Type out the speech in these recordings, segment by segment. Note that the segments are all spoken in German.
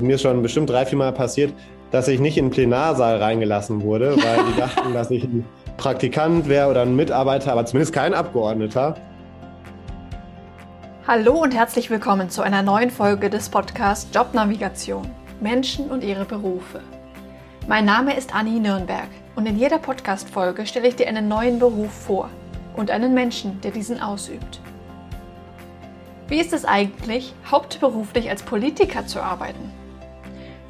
Mir ist schon bestimmt drei, vier Mal passiert, dass ich nicht in den Plenarsaal reingelassen wurde, weil die dachten, dass ich ein Praktikant wäre oder ein Mitarbeiter, aber zumindest kein Abgeordneter. Hallo und herzlich willkommen zu einer neuen Folge des Podcasts Jobnavigation Menschen und ihre Berufe. Mein Name ist Anni Nürnberg und in jeder Podcast-Folge stelle ich dir einen neuen Beruf vor und einen Menschen, der diesen ausübt. Wie ist es eigentlich, hauptberuflich als Politiker zu arbeiten?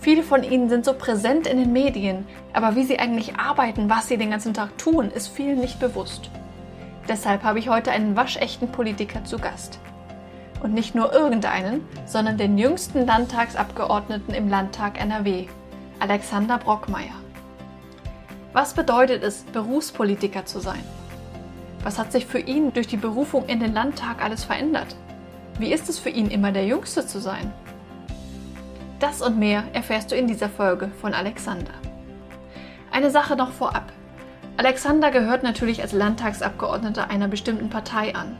Viele von ihnen sind so präsent in den Medien, aber wie sie eigentlich arbeiten, was sie den ganzen Tag tun, ist vielen nicht bewusst. Deshalb habe ich heute einen waschechten Politiker zu Gast. Und nicht nur irgendeinen, sondern den jüngsten Landtagsabgeordneten im Landtag NRW, Alexander Brockmeier. Was bedeutet es, Berufspolitiker zu sein? Was hat sich für ihn durch die Berufung in den Landtag alles verändert? Wie ist es für ihn, immer der Jüngste zu sein? Das und mehr erfährst du in dieser Folge von Alexander. Eine Sache noch vorab. Alexander gehört natürlich als Landtagsabgeordneter einer bestimmten Partei an.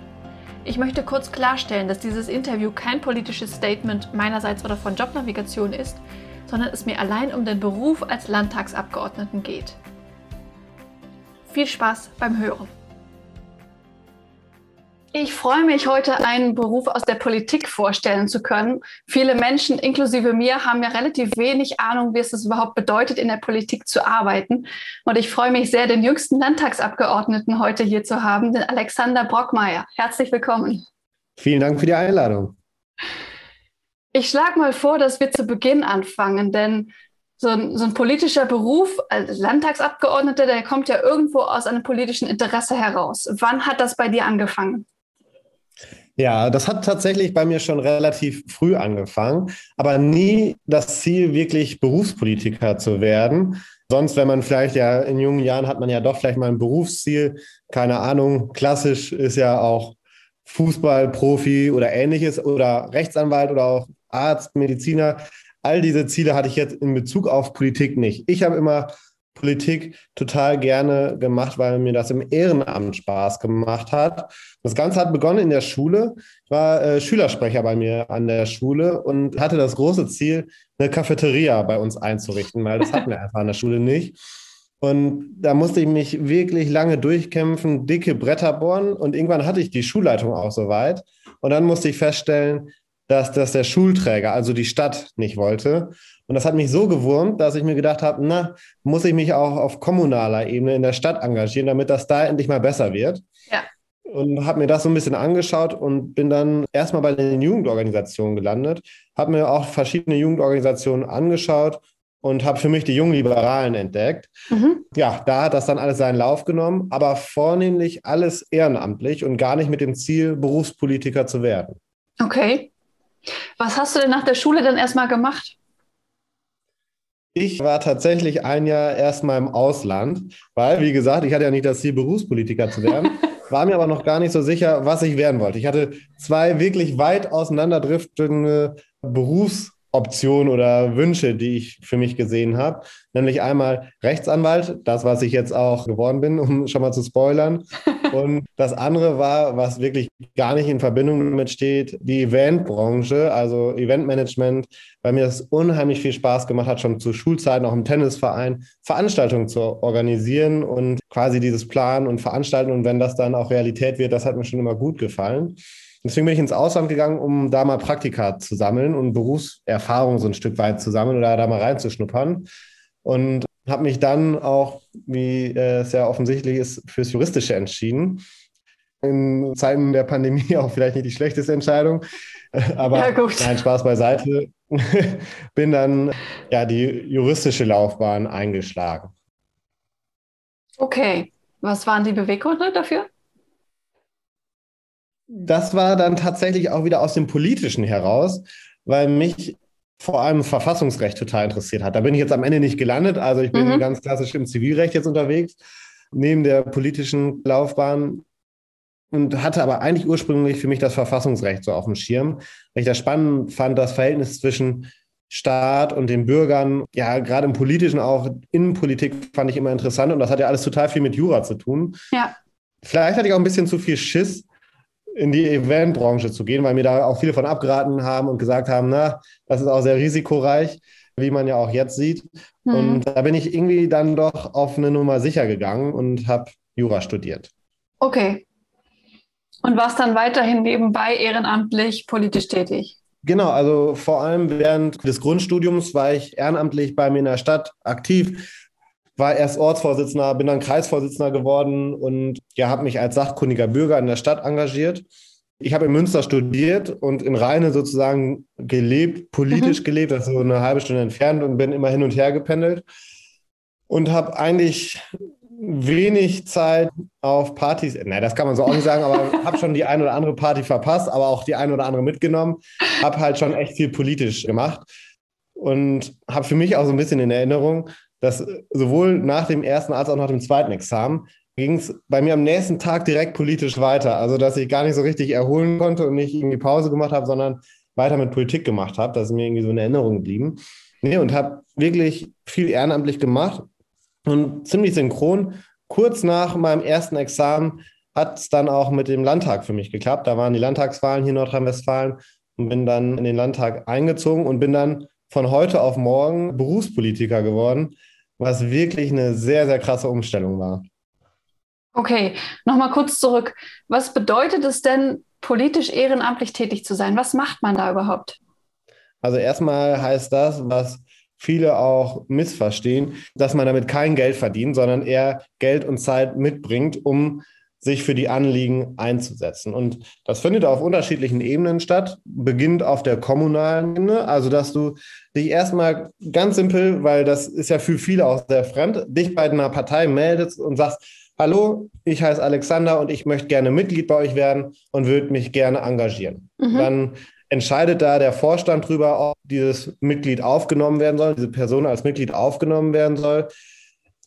Ich möchte kurz klarstellen, dass dieses Interview kein politisches Statement meinerseits oder von Jobnavigation ist, sondern es mir allein um den Beruf als Landtagsabgeordneten geht. Viel Spaß beim Hören. Ich freue mich, heute einen Beruf aus der Politik vorstellen zu können. Viele Menschen, inklusive mir, haben ja relativ wenig Ahnung, wie es überhaupt bedeutet, in der Politik zu arbeiten. Und ich freue mich sehr, den jüngsten Landtagsabgeordneten heute hier zu haben, den Alexander Brockmeier. Herzlich willkommen. Vielen Dank für die Einladung. Ich schlage mal vor, dass wir zu Beginn anfangen, denn so ein, so ein politischer Beruf als Landtagsabgeordneter, der kommt ja irgendwo aus einem politischen Interesse heraus. Wann hat das bei dir angefangen? Ja, das hat tatsächlich bei mir schon relativ früh angefangen, aber nie das Ziel, wirklich Berufspolitiker zu werden. Sonst, wenn man vielleicht ja in jungen Jahren hat man ja doch vielleicht mal ein Berufsziel, keine Ahnung, klassisch ist ja auch Fußballprofi oder ähnliches oder Rechtsanwalt oder auch Arzt, Mediziner. All diese Ziele hatte ich jetzt in Bezug auf Politik nicht. Ich habe immer Politik total gerne gemacht, weil mir das im Ehrenamt Spaß gemacht hat. Das Ganze hat begonnen in der Schule. Ich war äh, Schülersprecher bei mir an der Schule und hatte das große Ziel, eine Cafeteria bei uns einzurichten, weil das hatten wir einfach an der Schule nicht. Und da musste ich mich wirklich lange durchkämpfen, dicke Bretter bohren und irgendwann hatte ich die Schulleitung auch soweit. Und dann musste ich feststellen, dass das der Schulträger, also die Stadt, nicht wollte. Und das hat mich so gewurmt, dass ich mir gedacht habe, na, muss ich mich auch auf kommunaler Ebene in der Stadt engagieren, damit das da endlich mal besser wird. Ja. Und habe mir das so ein bisschen angeschaut und bin dann erstmal bei den Jugendorganisationen gelandet, habe mir auch verschiedene Jugendorganisationen angeschaut und habe für mich die jungen Liberalen entdeckt. Mhm. Ja, da hat das dann alles seinen Lauf genommen, aber vornehmlich alles ehrenamtlich und gar nicht mit dem Ziel, Berufspolitiker zu werden. Okay. Was hast du denn nach der Schule dann erstmal gemacht? Ich war tatsächlich ein Jahr erstmal im Ausland, weil, wie gesagt, ich hatte ja nicht das Ziel, Berufspolitiker zu werden, war mir aber noch gar nicht so sicher, was ich werden wollte. Ich hatte zwei wirklich weit auseinanderdriftende Berufs- Optionen oder Wünsche, die ich für mich gesehen habe. Nämlich einmal Rechtsanwalt, das, was ich jetzt auch geworden bin, um schon mal zu spoilern. Und das andere war, was wirklich gar nicht in Verbindung damit steht, die Eventbranche, also Eventmanagement, weil mir das unheimlich viel Spaß gemacht hat, schon zu Schulzeiten auch im Tennisverein, Veranstaltungen zu organisieren und quasi dieses Planen und Veranstalten. Und wenn das dann auch Realität wird, das hat mir schon immer gut gefallen. Deswegen bin ich ins Ausland gegangen, um da mal Praktika zu sammeln und Berufserfahrung so ein Stück weit zu sammeln oder da mal reinzuschnuppern. Und habe mich dann auch, wie äh, es ja offensichtlich ist, fürs Juristische entschieden. In Zeiten der Pandemie auch vielleicht nicht die schlechteste Entscheidung. Aber ja, nein, Spaß beiseite. bin dann ja die juristische Laufbahn eingeschlagen. Okay. Was waren die Beweggründe dafür? das war dann tatsächlich auch wieder aus dem Politischen heraus, weil mich vor allem Verfassungsrecht total interessiert hat. Da bin ich jetzt am Ende nicht gelandet. Also ich bin mhm. ganz klassisch im Zivilrecht jetzt unterwegs, neben der politischen Laufbahn und hatte aber eigentlich ursprünglich für mich das Verfassungsrecht so auf dem Schirm, weil ich das spannend fand, das Verhältnis zwischen Staat und den Bürgern, ja, gerade im Politischen auch, Innenpolitik fand ich immer interessant und das hat ja alles total viel mit Jura zu tun. Ja. Vielleicht hatte ich auch ein bisschen zu viel Schiss, in die Eventbranche zu gehen, weil mir da auch viele von abgeraten haben und gesagt haben, na, das ist auch sehr risikoreich, wie man ja auch jetzt sieht. Mhm. Und da bin ich irgendwie dann doch auf eine Nummer sicher gegangen und habe Jura studiert. Okay. Und warst dann weiterhin nebenbei ehrenamtlich politisch tätig? Genau, also vor allem während des Grundstudiums war ich ehrenamtlich bei mir in der Stadt aktiv, war erst Ortsvorsitzender, bin dann Kreisvorsitzender geworden und ja, habe mich als sachkundiger Bürger in der Stadt engagiert. Ich habe in Münster studiert und in Rheine sozusagen gelebt, politisch mhm. gelebt, also eine halbe Stunde entfernt und bin immer hin und her gependelt und habe eigentlich wenig Zeit auf Partys. Nein, das kann man so auch nicht sagen, aber habe schon die eine oder andere Party verpasst, aber auch die eine oder andere mitgenommen. Habe halt schon echt viel politisch gemacht und habe für mich auch so ein bisschen in Erinnerung, dass sowohl nach dem ersten als auch nach dem zweiten Examen ging es bei mir am nächsten Tag direkt politisch weiter. Also, dass ich gar nicht so richtig erholen konnte und nicht irgendwie Pause gemacht habe, sondern weiter mit Politik gemacht habe. Das ist mir irgendwie so eine Erinnerung geblieben. Nee, und habe wirklich viel ehrenamtlich gemacht und ziemlich synchron. Kurz nach meinem ersten Examen hat es dann auch mit dem Landtag für mich geklappt. Da waren die Landtagswahlen hier in Nordrhein-Westfalen und bin dann in den Landtag eingezogen und bin dann von heute auf morgen Berufspolitiker geworden, was wirklich eine sehr, sehr krasse Umstellung war. Okay, nochmal kurz zurück. Was bedeutet es denn, politisch ehrenamtlich tätig zu sein? Was macht man da überhaupt? Also erstmal heißt das, was viele auch missverstehen, dass man damit kein Geld verdient, sondern eher Geld und Zeit mitbringt, um sich für die Anliegen einzusetzen. Und das findet auf unterschiedlichen Ebenen statt, beginnt auf der kommunalen Ebene, also dass du dich erstmal ganz simpel, weil das ist ja für viele auch sehr fremd, dich bei einer Partei meldest und sagst, hallo, ich heiße Alexander und ich möchte gerne Mitglied bei euch werden und würde mich gerne engagieren. Mhm. Dann entscheidet da der Vorstand drüber, ob dieses Mitglied aufgenommen werden soll, diese Person als Mitglied aufgenommen werden soll.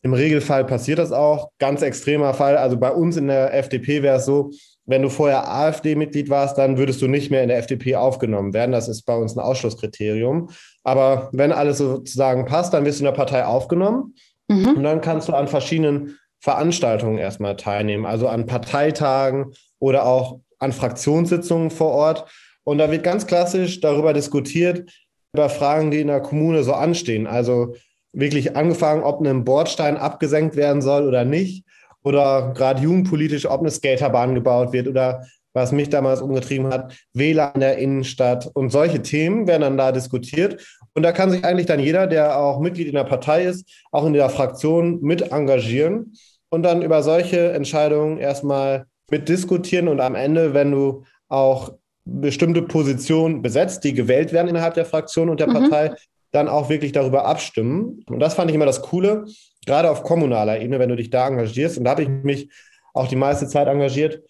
Im Regelfall passiert das auch. Ganz extremer Fall. Also bei uns in der FDP wäre es so, wenn du vorher AfD-Mitglied warst, dann würdest du nicht mehr in der FDP aufgenommen werden. Das ist bei uns ein Ausschlusskriterium. Aber wenn alles sozusagen passt, dann wirst du in der Partei aufgenommen. Mhm. Und dann kannst du an verschiedenen Veranstaltungen erstmal teilnehmen, also an Parteitagen oder auch an Fraktionssitzungen vor Ort. Und da wird ganz klassisch darüber diskutiert, über Fragen, die in der Kommune so anstehen. Also wirklich angefangen, ob ein Bordstein abgesenkt werden soll oder nicht. Oder gerade jugendpolitisch, ob eine Skaterbahn gebaut wird oder was mich damals umgetrieben hat, WLAN in der Innenstadt und solche Themen werden dann da diskutiert. Und da kann sich eigentlich dann jeder, der auch Mitglied in der Partei ist, auch in der Fraktion mit engagieren und dann über solche Entscheidungen erstmal mitdiskutieren und am Ende, wenn du auch bestimmte Positionen besetzt, die gewählt werden innerhalb der Fraktion und der mhm. Partei, dann auch wirklich darüber abstimmen. Und das fand ich immer das Coole, gerade auf kommunaler Ebene, wenn du dich da engagierst. Und da habe ich mich auch die meiste Zeit engagiert.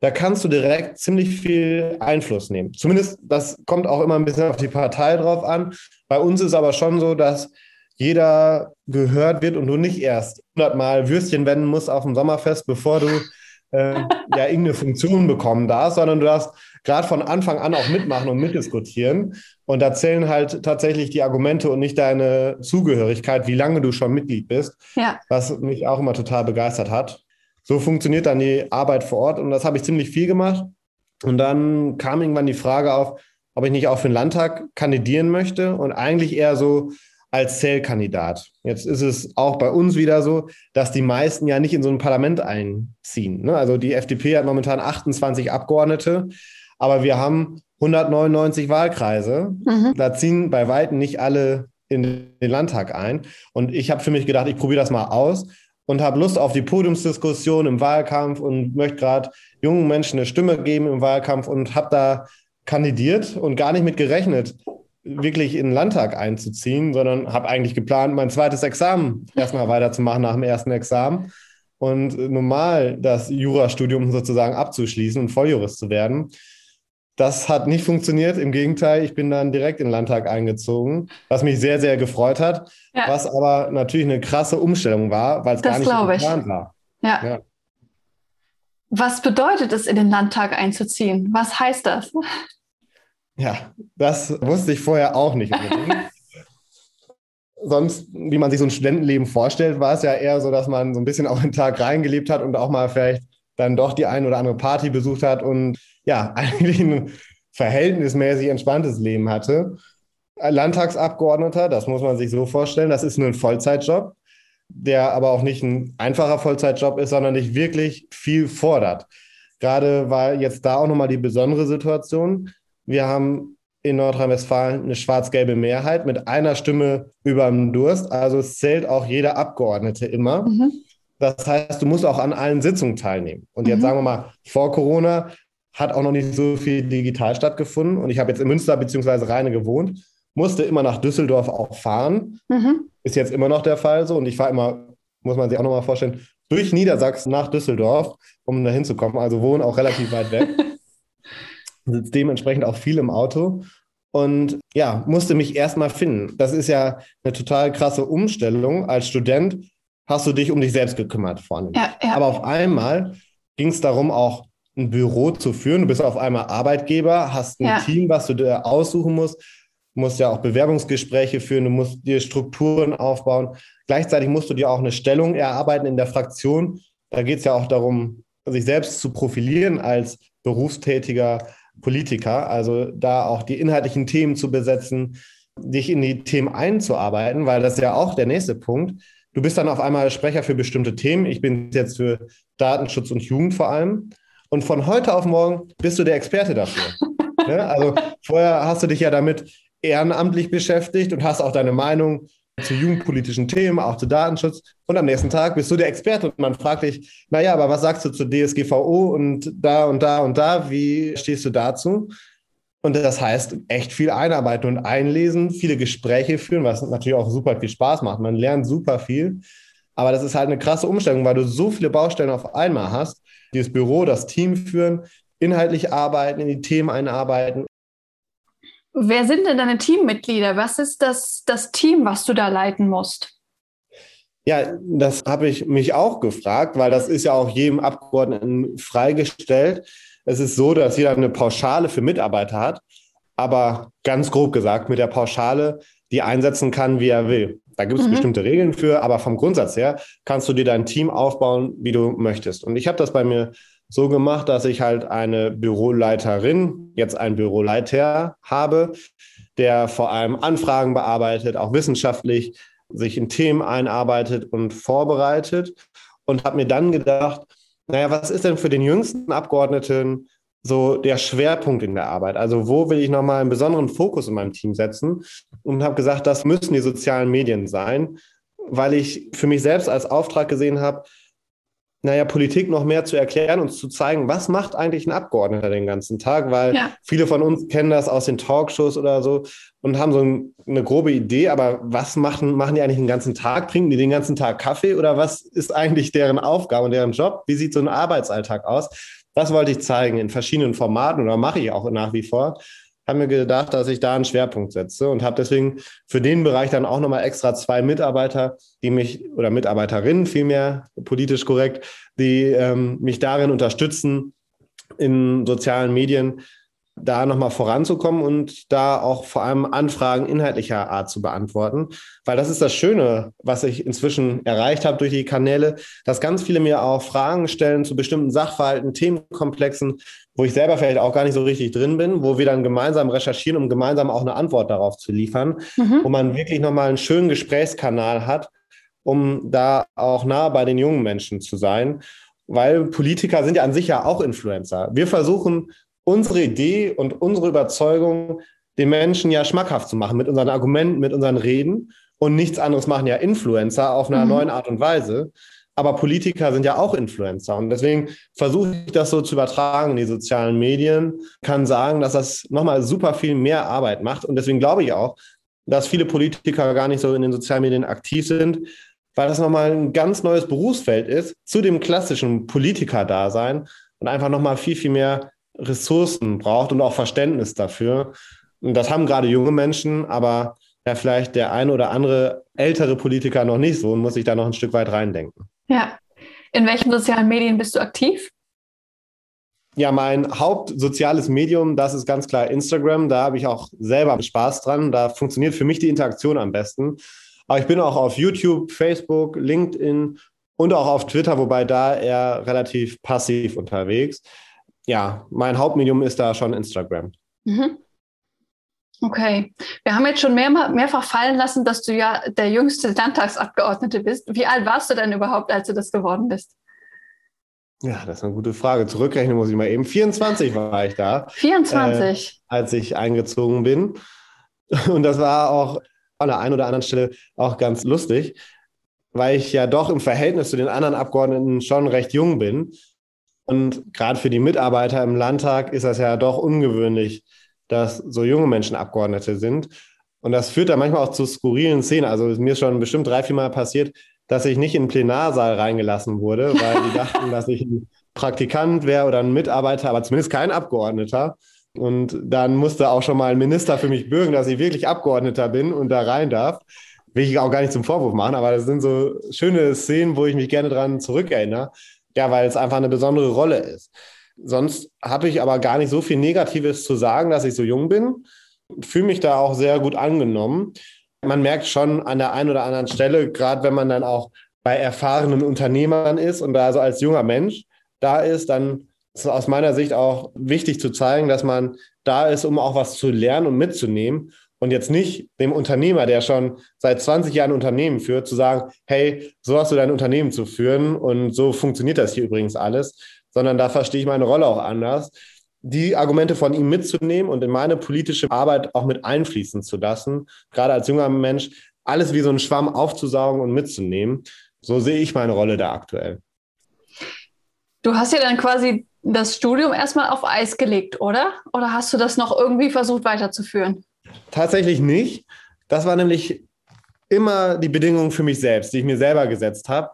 Da kannst du direkt ziemlich viel Einfluss nehmen. Zumindest, das kommt auch immer ein bisschen auf die Partei drauf an. Bei uns ist aber schon so, dass jeder gehört wird und du nicht erst hundertmal Würstchen wenden musst auf dem Sommerfest, bevor du äh, ja irgendeine Funktion bekommen darfst, sondern du darfst gerade von Anfang an auch mitmachen und mitdiskutieren. Und da zählen halt tatsächlich die Argumente und nicht deine Zugehörigkeit, wie lange du schon Mitglied bist, ja. was mich auch immer total begeistert hat. So funktioniert dann die Arbeit vor Ort und das habe ich ziemlich viel gemacht. Und dann kam irgendwann die Frage auf, ob ich nicht auch für den Landtag kandidieren möchte und eigentlich eher so als Zählkandidat. Jetzt ist es auch bei uns wieder so, dass die meisten ja nicht in so ein Parlament einziehen. Ne? Also die FDP hat momentan 28 Abgeordnete aber wir haben 199 Wahlkreise. Mhm. Da ziehen bei Weitem nicht alle in den Landtag ein. Und ich habe für mich gedacht, ich probiere das mal aus und habe Lust auf die Podiumsdiskussion im Wahlkampf und möchte gerade jungen Menschen eine Stimme geben im Wahlkampf und habe da kandidiert und gar nicht mit gerechnet, wirklich in den Landtag einzuziehen, sondern habe eigentlich geplant, mein zweites Examen erstmal weiterzumachen nach dem ersten Examen und normal das Jurastudium sozusagen abzuschließen und Volljurist zu werden. Das hat nicht funktioniert. Im Gegenteil, ich bin dann direkt in den Landtag eingezogen, was mich sehr, sehr gefreut hat. Ja. Was aber natürlich eine krasse Umstellung war, weil es gar nicht so geplant war. Ja. ja. Was bedeutet es, in den Landtag einzuziehen? Was heißt das? Ja, das wusste ich vorher auch nicht. Sonst, wie man sich so ein Studentenleben vorstellt, war es ja eher so, dass man so ein bisschen auch den Tag reingelebt hat und auch mal vielleicht dann doch die ein oder andere Party besucht hat und ja, eigentlich ein verhältnismäßig entspanntes Leben hatte. Landtagsabgeordneter, das muss man sich so vorstellen, das ist nur ein Vollzeitjob, der aber auch nicht ein einfacher Vollzeitjob ist, sondern nicht wirklich viel fordert. Gerade war jetzt da auch nochmal die besondere Situation. Wir haben in Nordrhein-Westfalen eine schwarz-gelbe Mehrheit mit einer Stimme über dem Durst. Also es zählt auch jeder Abgeordnete immer. Mhm. Das heißt, du musst auch an allen Sitzungen teilnehmen. Und jetzt mhm. sagen wir mal, vor Corona hat auch noch nicht so viel digital stattgefunden. Und ich habe jetzt in Münster bzw. Rheine gewohnt, musste immer nach Düsseldorf auch fahren. Mhm. Ist jetzt immer noch der Fall so. Und ich fahre immer, muss man sich auch nochmal vorstellen, durch Niedersachsen nach Düsseldorf, um da hinzukommen. Also wohne auch relativ weit weg. Sitze dementsprechend auch viel im Auto. Und ja, musste mich erstmal finden. Das ist ja eine total krasse Umstellung. Als Student hast du dich um dich selbst gekümmert vorne. Ja, ja. Aber auf einmal ging es darum, auch ein Büro zu führen. Du bist auf einmal Arbeitgeber, hast ein ja. Team, was du dir aussuchen musst. Du musst ja auch Bewerbungsgespräche führen, du musst dir Strukturen aufbauen. Gleichzeitig musst du dir auch eine Stellung erarbeiten in der Fraktion. Da geht es ja auch darum, sich selbst zu profilieren als berufstätiger Politiker. Also da auch die inhaltlichen Themen zu besetzen, dich in die Themen einzuarbeiten, weil das ist ja auch der nächste Punkt. Du bist dann auf einmal Sprecher für bestimmte Themen. Ich bin jetzt für Datenschutz und Jugend vor allem. Und von heute auf morgen bist du der Experte dafür. ja, ne? also vorher hast du dich ja damit ehrenamtlich beschäftigt und hast auch deine Meinung zu jugendpolitischen Themen, auch zu Datenschutz. Und am nächsten Tag bist du der Experte und man fragt dich, naja, aber was sagst du zur DSGVO und da und da und da? Wie stehst du dazu? Und das heißt, echt viel einarbeiten und einlesen, viele Gespräche führen, was natürlich auch super viel Spaß macht. Man lernt super viel. Aber das ist halt eine krasse Umstellung, weil du so viele Baustellen auf einmal hast, dieses Büro, das Team führen, inhaltlich arbeiten, in die Themen einarbeiten. Wer sind denn deine Teammitglieder? Was ist das, das Team, was du da leiten musst? Ja, das habe ich mich auch gefragt, weil das ist ja auch jedem Abgeordneten freigestellt. Es ist so, dass jeder eine Pauschale für Mitarbeiter hat, aber ganz grob gesagt mit der Pauschale, die einsetzen kann, wie er will. Da gibt es mhm. bestimmte Regeln für, aber vom Grundsatz her kannst du dir dein Team aufbauen, wie du möchtest. Und ich habe das bei mir so gemacht, dass ich halt eine Büroleiterin, jetzt einen Büroleiter habe, der vor allem Anfragen bearbeitet, auch wissenschaftlich sich in Themen einarbeitet und vorbereitet. Und habe mir dann gedacht, naja, was ist denn für den jüngsten Abgeordneten so der Schwerpunkt in der Arbeit? Also wo will ich nochmal einen besonderen Fokus in meinem Team setzen? Und habe gesagt, das müssen die sozialen Medien sein, weil ich für mich selbst als Auftrag gesehen habe, naja, Politik noch mehr zu erklären und zu zeigen, was macht eigentlich ein Abgeordneter den ganzen Tag, weil ja. viele von uns kennen das aus den Talkshows oder so und haben so ein, eine grobe Idee, aber was machen, machen die eigentlich den ganzen Tag? Trinken die den ganzen Tag Kaffee oder was ist eigentlich deren Aufgabe und deren Job? Wie sieht so ein Arbeitsalltag aus? Das wollte ich zeigen in verschiedenen Formaten oder mache ich auch nach wie vor. Habe mir gedacht, dass ich da einen Schwerpunkt setze und habe deswegen für den Bereich dann auch nochmal extra zwei Mitarbeiter, die mich oder Mitarbeiterinnen vielmehr politisch korrekt, die ähm, mich darin unterstützen, in sozialen Medien da nochmal voranzukommen und da auch vor allem Anfragen inhaltlicher Art zu beantworten. Weil das ist das Schöne, was ich inzwischen erreicht habe durch die Kanäle, dass ganz viele mir auch Fragen stellen zu bestimmten Sachverhalten, Themenkomplexen, wo ich selber vielleicht auch gar nicht so richtig drin bin, wo wir dann gemeinsam recherchieren, um gemeinsam auch eine Antwort darauf zu liefern, mhm. wo man wirklich nochmal einen schönen Gesprächskanal hat, um da auch nah bei den jungen Menschen zu sein. Weil Politiker sind ja an sich ja auch Influencer. Wir versuchen unsere Idee und unsere Überzeugung den Menschen ja schmackhaft zu machen mit unseren Argumenten, mit unseren Reden. Und nichts anderes machen ja Influencer auf einer mhm. neuen Art und Weise. Aber Politiker sind ja auch Influencer. Und deswegen versuche ich das so zu übertragen in die sozialen Medien, kann sagen, dass das nochmal super viel mehr Arbeit macht. Und deswegen glaube ich auch, dass viele Politiker gar nicht so in den sozialen Medien aktiv sind, weil das nochmal ein ganz neues Berufsfeld ist zu dem klassischen Politiker-Dasein und einfach nochmal viel, viel mehr Ressourcen braucht und auch Verständnis dafür. Und das haben gerade junge Menschen, aber ja, vielleicht der eine oder andere ältere Politiker noch nicht so und muss sich da noch ein Stück weit reindenken. Ja. In welchen sozialen Medien bist du aktiv? Ja, mein hauptsoziales Medium, das ist ganz klar Instagram. Da habe ich auch selber Spaß dran. Da funktioniert für mich die Interaktion am besten. Aber ich bin auch auf YouTube, Facebook, LinkedIn und auch auf Twitter, wobei da eher relativ passiv unterwegs. Ja, mein Hauptmedium ist da schon Instagram. Mhm. Okay. Wir haben jetzt schon mehr, mehrfach fallen lassen, dass du ja der jüngste Landtagsabgeordnete bist. Wie alt warst du denn überhaupt, als du das geworden bist? Ja, das ist eine gute Frage. Zurückrechnen muss ich mal eben. 24 war ich da. 24. Äh, als ich eingezogen bin. Und das war auch an der einen oder anderen Stelle auch ganz lustig, weil ich ja doch im Verhältnis zu den anderen Abgeordneten schon recht jung bin. Und gerade für die Mitarbeiter im Landtag ist das ja doch ungewöhnlich, dass so junge Menschen Abgeordnete sind. Und das führt dann manchmal auch zu skurrilen Szenen. Also mir ist schon bestimmt drei, vier Mal passiert, dass ich nicht in den Plenarsaal reingelassen wurde, weil die dachten, dass ich ein Praktikant wäre oder ein Mitarbeiter, aber zumindest kein Abgeordneter. Und dann musste auch schon mal ein Minister für mich bürgen, dass ich wirklich Abgeordneter bin und da rein darf. Will ich auch gar nicht zum Vorwurf machen, aber das sind so schöne Szenen, wo ich mich gerne dran zurückerinnere. Ja, weil es einfach eine besondere Rolle ist. Sonst habe ich aber gar nicht so viel Negatives zu sagen, dass ich so jung bin. Fühle mich da auch sehr gut angenommen. Man merkt schon an der einen oder anderen Stelle, gerade wenn man dann auch bei erfahrenen Unternehmern ist und da so als junger Mensch da ist, dann ist es aus meiner Sicht auch wichtig zu zeigen, dass man da ist, um auch was zu lernen und mitzunehmen und jetzt nicht dem Unternehmer, der schon seit 20 Jahren Unternehmen führt, zu sagen, hey, so hast du dein Unternehmen zu führen und so funktioniert das hier übrigens alles, sondern da verstehe ich meine Rolle auch anders, die Argumente von ihm mitzunehmen und in meine politische Arbeit auch mit einfließen zu lassen, gerade als junger Mensch, alles wie so ein Schwamm aufzusaugen und mitzunehmen. So sehe ich meine Rolle da aktuell. Du hast ja dann quasi das Studium erstmal auf Eis gelegt, oder? Oder hast du das noch irgendwie versucht weiterzuführen? Tatsächlich nicht. Das war nämlich immer die Bedingung für mich selbst, die ich mir selber gesetzt habe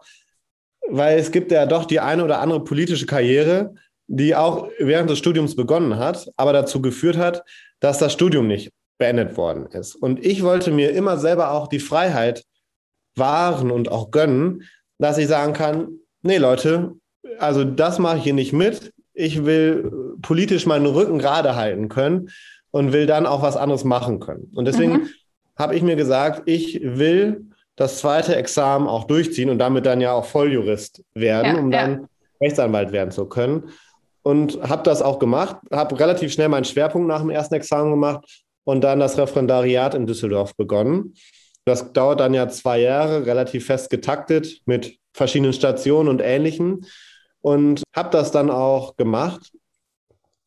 weil es gibt ja doch die eine oder andere politische Karriere, die auch während des Studiums begonnen hat, aber dazu geführt hat, dass das Studium nicht beendet worden ist. Und ich wollte mir immer selber auch die Freiheit wahren und auch gönnen, dass ich sagen kann, nee Leute, also das mache ich hier nicht mit. Ich will politisch meinen Rücken gerade halten können und will dann auch was anderes machen können. Und deswegen mhm. habe ich mir gesagt, ich will das zweite Examen auch durchziehen und damit dann ja auch Volljurist werden, ja, um dann ja. Rechtsanwalt werden zu können. Und habe das auch gemacht, habe relativ schnell meinen Schwerpunkt nach dem ersten Examen gemacht und dann das Referendariat in Düsseldorf begonnen. Das dauert dann ja zwei Jahre, relativ fest getaktet mit verschiedenen Stationen und Ähnlichem. Und habe das dann auch gemacht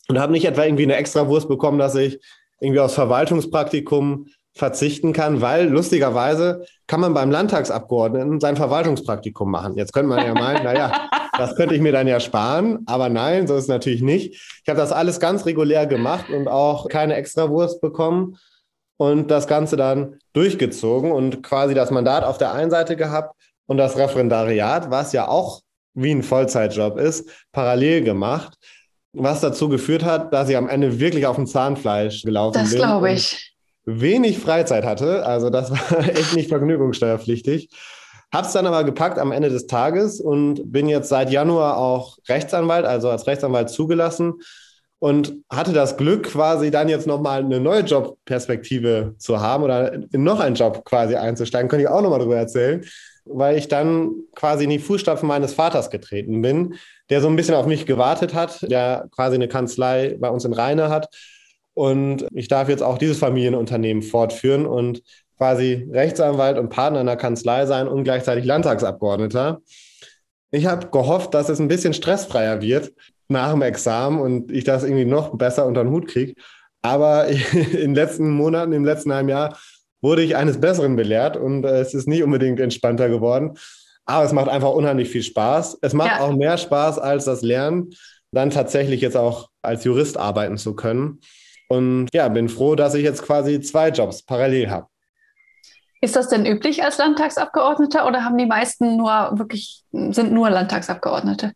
und habe nicht etwa irgendwie eine Extrawurst bekommen, dass ich irgendwie aus Verwaltungspraktikum verzichten kann, weil lustigerweise kann man beim Landtagsabgeordneten sein Verwaltungspraktikum machen. Jetzt könnte man ja meinen, naja, das könnte ich mir dann ja sparen, aber nein, so ist es natürlich nicht. Ich habe das alles ganz regulär gemacht und auch keine Extrawurst bekommen und das Ganze dann durchgezogen und quasi das Mandat auf der einen Seite gehabt und das Referendariat, was ja auch wie ein Vollzeitjob ist, parallel gemacht, was dazu geführt hat, dass ich am Ende wirklich auf dem Zahnfleisch gelaufen das bin. Das glaube ich wenig Freizeit hatte. Also das war echt nicht vergnügungssteuerpflichtig. Hab's dann aber gepackt am Ende des Tages und bin jetzt seit Januar auch Rechtsanwalt, also als Rechtsanwalt zugelassen und hatte das Glück, quasi dann jetzt nochmal eine neue Jobperspektive zu haben oder in noch einen Job quasi einzusteigen. Könnte ich auch nochmal drüber erzählen, weil ich dann quasi in die Fußstapfen meines Vaters getreten bin, der so ein bisschen auf mich gewartet hat, der quasi eine Kanzlei bei uns in Rheine hat und ich darf jetzt auch dieses Familienunternehmen fortführen und quasi Rechtsanwalt und Partner in der Kanzlei sein und gleichzeitig Landtagsabgeordneter. Ich habe gehofft, dass es ein bisschen stressfreier wird nach dem Examen und ich das irgendwie noch besser unter den Hut kriege. Aber in den letzten Monaten, im letzten halben Jahr, wurde ich eines Besseren belehrt und äh, es ist nicht unbedingt entspannter geworden. Aber es macht einfach unheimlich viel Spaß. Es macht ja. auch mehr Spaß als das Lernen, dann tatsächlich jetzt auch als Jurist arbeiten zu können. Und ja, bin froh, dass ich jetzt quasi zwei Jobs parallel habe. Ist das denn üblich als Landtagsabgeordneter oder haben die meisten nur wirklich, sind nur Landtagsabgeordnete?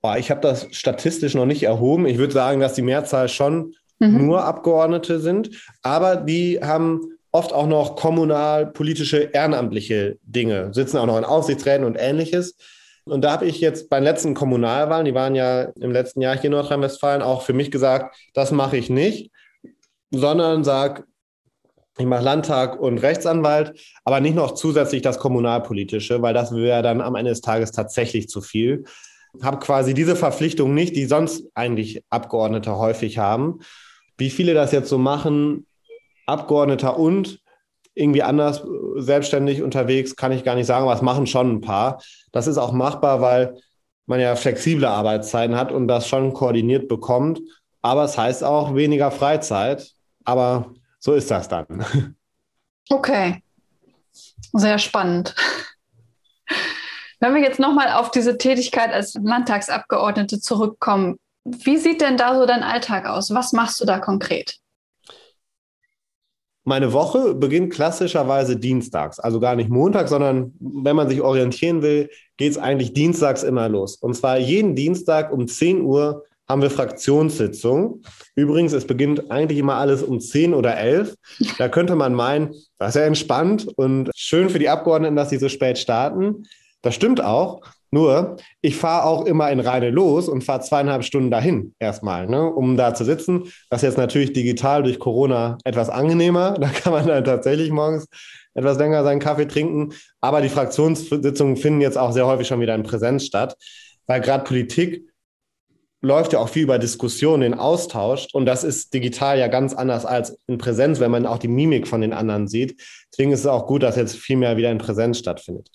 Boah, ich habe das statistisch noch nicht erhoben. Ich würde sagen, dass die Mehrzahl schon mhm. nur Abgeordnete sind, aber die haben oft auch noch kommunal politische ehrenamtliche Dinge, sitzen auch noch in Aufsichtsräten und ähnliches. Und da habe ich jetzt bei den letzten Kommunalwahlen, die waren ja im letzten Jahr hier in Nordrhein-Westfalen, auch für mich gesagt, das mache ich nicht, sondern sage, Ich mache Landtag und Rechtsanwalt, aber nicht noch zusätzlich das Kommunalpolitische, weil das wäre dann am Ende des Tages tatsächlich zu viel. Habe quasi diese Verpflichtung nicht, die sonst eigentlich Abgeordnete häufig haben. Wie viele das jetzt so machen, Abgeordneter und irgendwie anders äh, selbstständig unterwegs, kann ich gar nicht sagen, aber es machen schon ein paar. Das ist auch machbar, weil man ja flexible Arbeitszeiten hat und das schon koordiniert bekommt. Aber es heißt auch weniger Freizeit. Aber so ist das dann. Okay, sehr spannend. Wenn wir jetzt nochmal auf diese Tätigkeit als Landtagsabgeordnete zurückkommen, wie sieht denn da so dein Alltag aus? Was machst du da konkret? Meine Woche beginnt klassischerweise dienstags, also gar nicht montags, sondern wenn man sich orientieren will, geht es eigentlich dienstags immer los. Und zwar jeden Dienstag um 10 Uhr haben wir Fraktionssitzung. Übrigens, es beginnt eigentlich immer alles um 10 oder 11. Da könnte man meinen, das ist ja entspannt und schön für die Abgeordneten, dass sie so spät starten. Das stimmt auch. Nur, ich fahre auch immer in Rheine los und fahre zweieinhalb Stunden dahin erstmal, ne, um da zu sitzen. Das ist jetzt natürlich digital durch Corona etwas angenehmer. Da kann man dann tatsächlich morgens etwas länger seinen Kaffee trinken. Aber die Fraktionssitzungen finden jetzt auch sehr häufig schon wieder in Präsenz statt, weil gerade Politik läuft ja auch viel über Diskussionen, den Austausch. Und das ist digital ja ganz anders als in Präsenz, wenn man auch die Mimik von den anderen sieht. Deswegen ist es auch gut, dass jetzt viel mehr wieder in Präsenz stattfindet.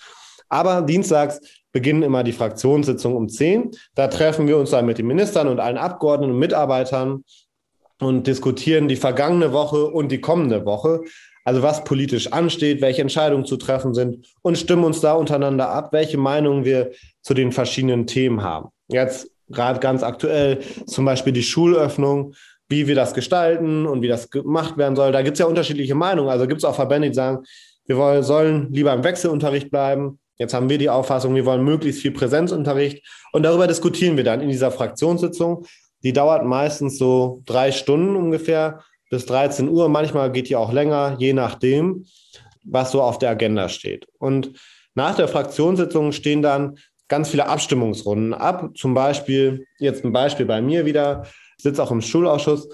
Aber dienstags beginnen immer die Fraktionssitzungen um 10. Da treffen wir uns dann mit den Ministern und allen Abgeordneten und Mitarbeitern und diskutieren die vergangene Woche und die kommende Woche. Also was politisch ansteht, welche Entscheidungen zu treffen sind und stimmen uns da untereinander ab, welche Meinungen wir zu den verschiedenen Themen haben. Jetzt gerade ganz aktuell zum Beispiel die Schulöffnung, wie wir das gestalten und wie das gemacht werden soll. Da gibt es ja unterschiedliche Meinungen. Also gibt es auch Verbände, die sagen, wir wollen, sollen lieber im Wechselunterricht bleiben. Jetzt haben wir die Auffassung, wir wollen möglichst viel Präsenzunterricht. Und darüber diskutieren wir dann in dieser Fraktionssitzung. Die dauert meistens so drei Stunden ungefähr bis 13 Uhr. Manchmal geht die auch länger, je nachdem, was so auf der Agenda steht. Und nach der Fraktionssitzung stehen dann ganz viele Abstimmungsrunden ab. Zum Beispiel, jetzt ein Beispiel bei mir wieder, ich sitze auch im Schulausschuss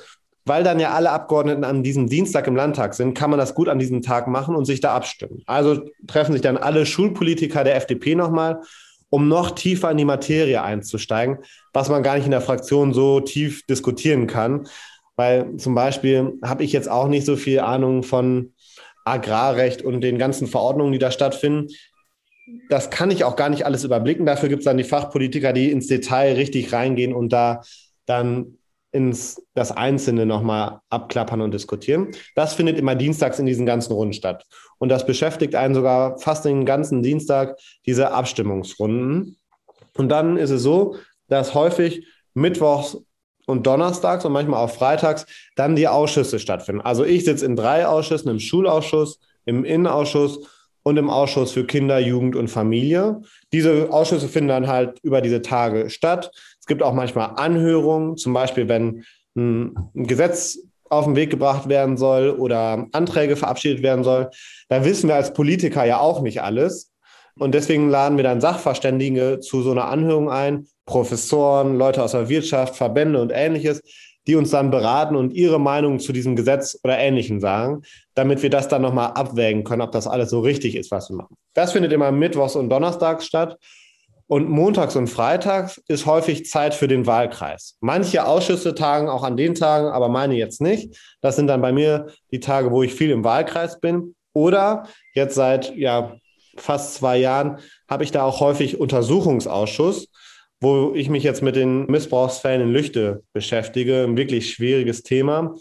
weil dann ja alle Abgeordneten an diesem Dienstag im Landtag sind, kann man das gut an diesem Tag machen und sich da abstimmen. Also treffen sich dann alle Schulpolitiker der FDP nochmal, um noch tiefer in die Materie einzusteigen, was man gar nicht in der Fraktion so tief diskutieren kann. Weil zum Beispiel habe ich jetzt auch nicht so viel Ahnung von Agrarrecht und den ganzen Verordnungen, die da stattfinden. Das kann ich auch gar nicht alles überblicken. Dafür gibt es dann die Fachpolitiker, die ins Detail richtig reingehen und da dann ins das Einzelne nochmal abklappern und diskutieren. Das findet immer dienstags in diesen ganzen Runden statt. Und das beschäftigt einen sogar fast den ganzen Dienstag, diese Abstimmungsrunden. Und dann ist es so, dass häufig mittwochs und donnerstags und manchmal auch freitags dann die Ausschüsse stattfinden. Also ich sitze in drei Ausschüssen, im Schulausschuss, im Innenausschuss und im Ausschuss für Kinder, Jugend und Familie. Diese Ausschüsse finden dann halt über diese Tage statt. Es gibt auch manchmal Anhörungen, zum Beispiel wenn ein Gesetz auf den Weg gebracht werden soll oder Anträge verabschiedet werden soll. Da wissen wir als Politiker ja auch nicht alles. Und deswegen laden wir dann Sachverständige zu so einer Anhörung ein, Professoren, Leute aus der Wirtschaft, Verbände und ähnliches, die uns dann beraten und ihre Meinung zu diesem Gesetz oder Ähnlichem sagen, damit wir das dann nochmal abwägen können, ob das alles so richtig ist, was wir machen. Das findet immer mittwochs und donnerstags statt. Und montags und freitags ist häufig Zeit für den Wahlkreis. Manche Ausschüsse tagen auch an den Tagen, aber meine jetzt nicht. Das sind dann bei mir die Tage, wo ich viel im Wahlkreis bin. Oder jetzt seit ja, fast zwei Jahren habe ich da auch häufig Untersuchungsausschuss, wo ich mich jetzt mit den Missbrauchsfällen in Lüchte beschäftige. Ein wirklich schwieriges Thema.